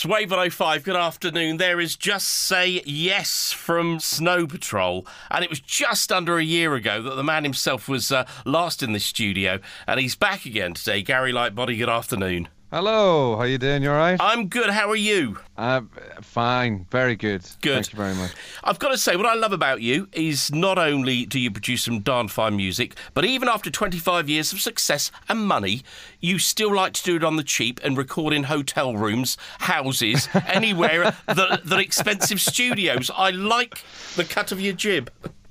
It's Wave 105, good afternoon. There is Just Say Yes from Snow Patrol. And it was just under a year ago that the man himself was uh, last in the studio. And he's back again today. Gary Lightbody, good afternoon. Hello, how you doing? You all right? I'm good. How are you? Uh, fine, very good. Good. Thank you very much. I've got to say, what I love about you is not only do you produce some darn fine music, but even after 25 years of success and money, you still like to do it on the cheap and record in hotel rooms, houses, anywhere that, that expensive studios. I like the cut of your jib.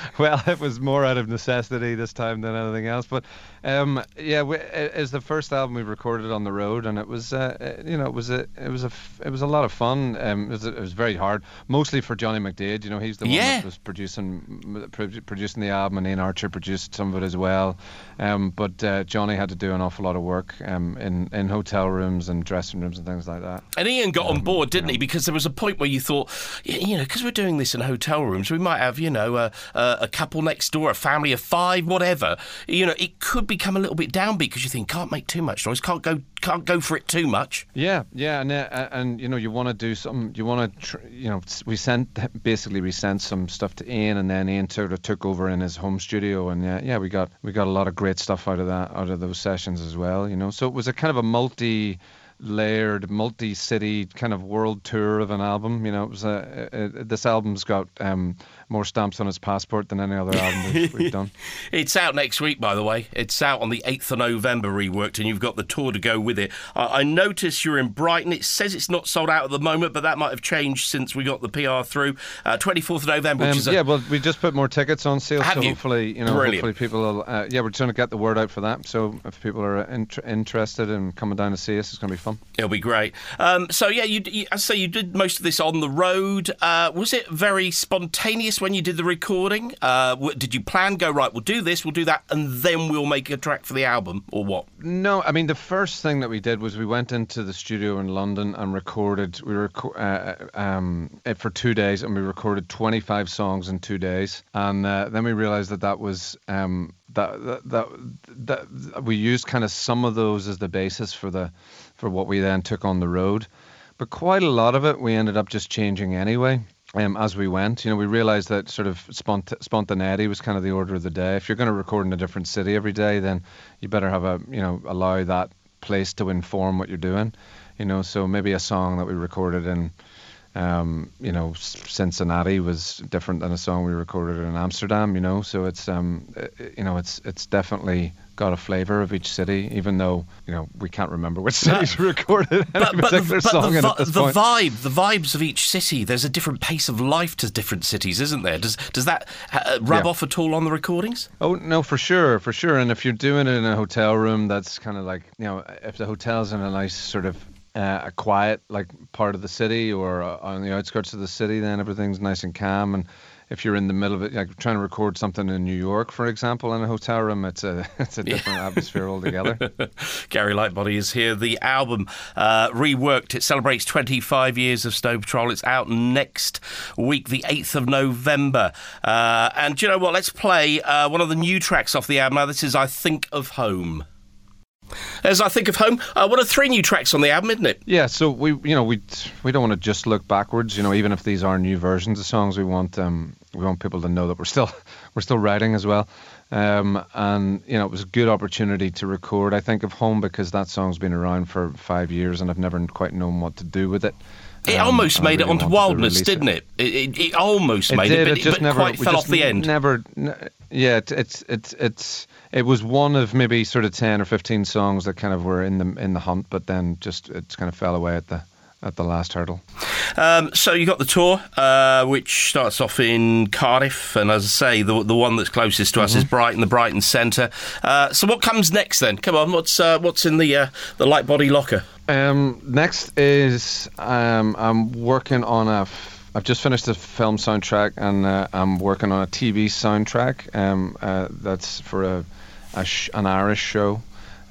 well, it was more out of necessity this time than anything else. But um, yeah, we, it, it's the first album we recorded on the road, and it was, uh, you know, it was a, it was a, it was a lot of fun. Um, it, was, it was very hard, mostly for Johnny McDaid. You know, he's the one Yeah. that was producing, pro- producing the album, and Iain Archer produced some of it as well. Um, but uh, Johnny had to do an awful lot of work um, in in hotel rooms and dressing rooms and things like that. And Ian got on board, didn't he? Because there was a point where you thought, you know, because we're doing this in hotel rooms, we might have, you know, a, a, a couple next door, a family of five, whatever. You know, it could become a little bit downbeat because you think can't make too much noise, can't go, can't go for it too much. Yeah, yeah, and uh, and you know you want to do something. You want to, tr- you know, we sent basically we sent some stuff to Iain, and then Iain sort of took over in his home studio, and yeah, yeah, we got we got a lot of great stuff out of that, out of those sessions as well. You know, so it was a kind of a multi layered multi-city kind of world tour of an album you know it was a, uh this album's got um, more stamps on its passport than any other album we've, we've done It's out next week, by the way. It's out on the 8th of November, reworked, and you've got the tour to go with it. I, I notice you're in Brighton. It says it's not sold out at the moment, but that might have changed since we got the PR through. Uh, 24th of November, which Um, is a, yeah, well, we just put more tickets on sale, Have so you? hopefully, you know, Brilliant. hopefully people will. Uh, yeah, we're trying to get the word out for that. So if people are int- interested in coming down to see us, it's going to be fun. It'll be great. Um, so yeah, you, you, I say you did most of this on the road. Uh, was it very spontaneous when you did the recording? Uh, did you plan, go right? We'll do this, we'll do that, and then we'll make a track for the album, or what? No, I mean the first thing that we did was we went into the studio in London and recorded. We reco- uh, um, it for two days, and we recorded 25 songs in two days. And uh, then we realized that that was um, that, that that that we used kind of some of those as the basis for the for what we then took on the road. But quite a lot of it we ended up just changing anyway. Um, as we went, you know, we realized that sort of spont- spontaneity was kind of the order of the day. If you're going to record in a different city every day, then you better have a, you know, allow that place to inform what you're doing. You know, so maybe a song that we recorded in, um, you know, Cincinnati was different than a song we recorded in Amsterdam. You know, so it's, um, uh, you know, it's it's definitely got a flavour of each city, even though you know we can't remember which cities we recorded any But, but, the, particular but song the, vi- at this the point. vibe, the vibes of each city. There's a different pace of life to different cities, isn't there? Does does that uh, rub Yeah. off at all on the recordings? Oh no, for sure, for sure. And if you're doing it in a hotel room, that's kind of like you know, if the hotel's in a nice sort of uh, a quiet like part of the city or uh, on the outskirts of the city, then everything's nice and calm. And if you're in the middle of it, like trying to record something in New York, for example, in a hotel room, it's a it's a different atmosphere altogether. Gary Lightbody is here. The album uh, reworked. It celebrates 25 years of Snow Patrol. It's out next week, the 8th of November. Uh, and do you know what? Let's play uh, one of the new tracks off the album. Now, this is I Think of Home. As I think of home, uh, what are three new tracks on the album, isn't it? Yeah, so we you know we we don't want to just look backwards. You know, even if these are new versions of songs, we want um we want people to know that we're still we're still writing as well. Um, and you know, it was a good opportunity to record. I think of home because that song's been around for five years, and I've never quite known what to do with it. It Um, almost made it onto Wildness, didn't it? It, it, it almost It made did. it, but, it just but never quite fell off the end. Never. Yeah, it, it's it's it's it was one of maybe sort of ten or fifteen songs that kind of were in the in the hunt, but then just it kind of fell away at the at the last hurdle. Um, so you got the tour, uh, which starts off in Cardiff, and as I say, the the one that's closest to us Mm-hmm. is Brighton, the Brighton Centre. Uh, so what comes next then? Come on, what's uh, what's in the uh, the Lightbody locker? Um, next is um, I'm working on a. F- I've just finished a film soundtrack and uh, I'm working on a TV soundtrack. Um, uh, that's for a, a sh- an Irish show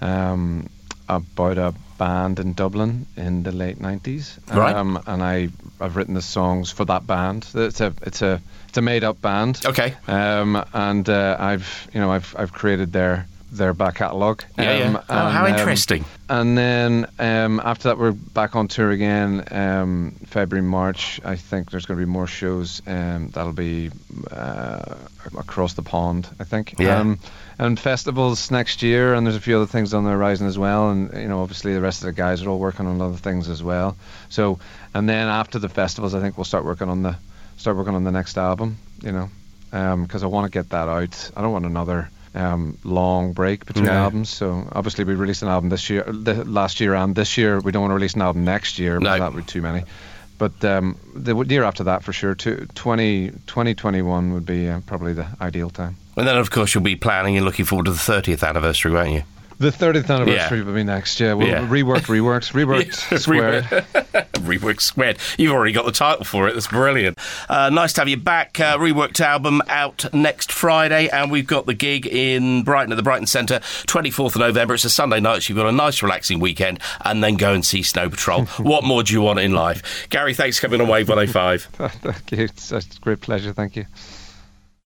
um, about a band in Dublin in the late 90s. Right. Um, and I I've written the songs for that band. It's a it's a it's a made up band. Okay. Um, and uh, I've you know I've I've created their their back catalogue. Yeah, yeah. Um, Oh, how um, interesting. and then um, after that, we're back on tour again. Um, February, March. I think there's going to be more shows. Um, that'll be uh, across the pond. I think. Yeah. Um, and festivals next year, and there's a few other things on the horizon as well. And you know, obviously, the rest of the guys are all working on other things as well. So, and then after the festivals, I think we'll start working on the start working on the next album. You know, because I want to get that out. I don't want another um, long break between No. albums. So obviously we released an album this year, the, last year and this year. We don't want to release an album next year. No. because That would be too many. But um, the year after that, for sure, two, 20, 2021 would be uh, probably the ideal time. And then, of course, you'll be planning and looking forward to the 30th anniversary, won't you? The 30th anniversary will be next. Yeah, we'll Yeah. reworked, reworked, reworked, squared. Reworked Squared. You've already got the title for it. That's brilliant. Uh, nice to have you back. Uh, Reworked album out next Friday, and we've got the gig in Brighton at the Brighton Centre, 24th of November. It's a Sunday night, so you've got a nice, relaxing weekend, and then go and see Snow Patrol. what more do you want in life? Gary, thanks for coming on Wave 105. Thank you. It's a great pleasure. Thank you.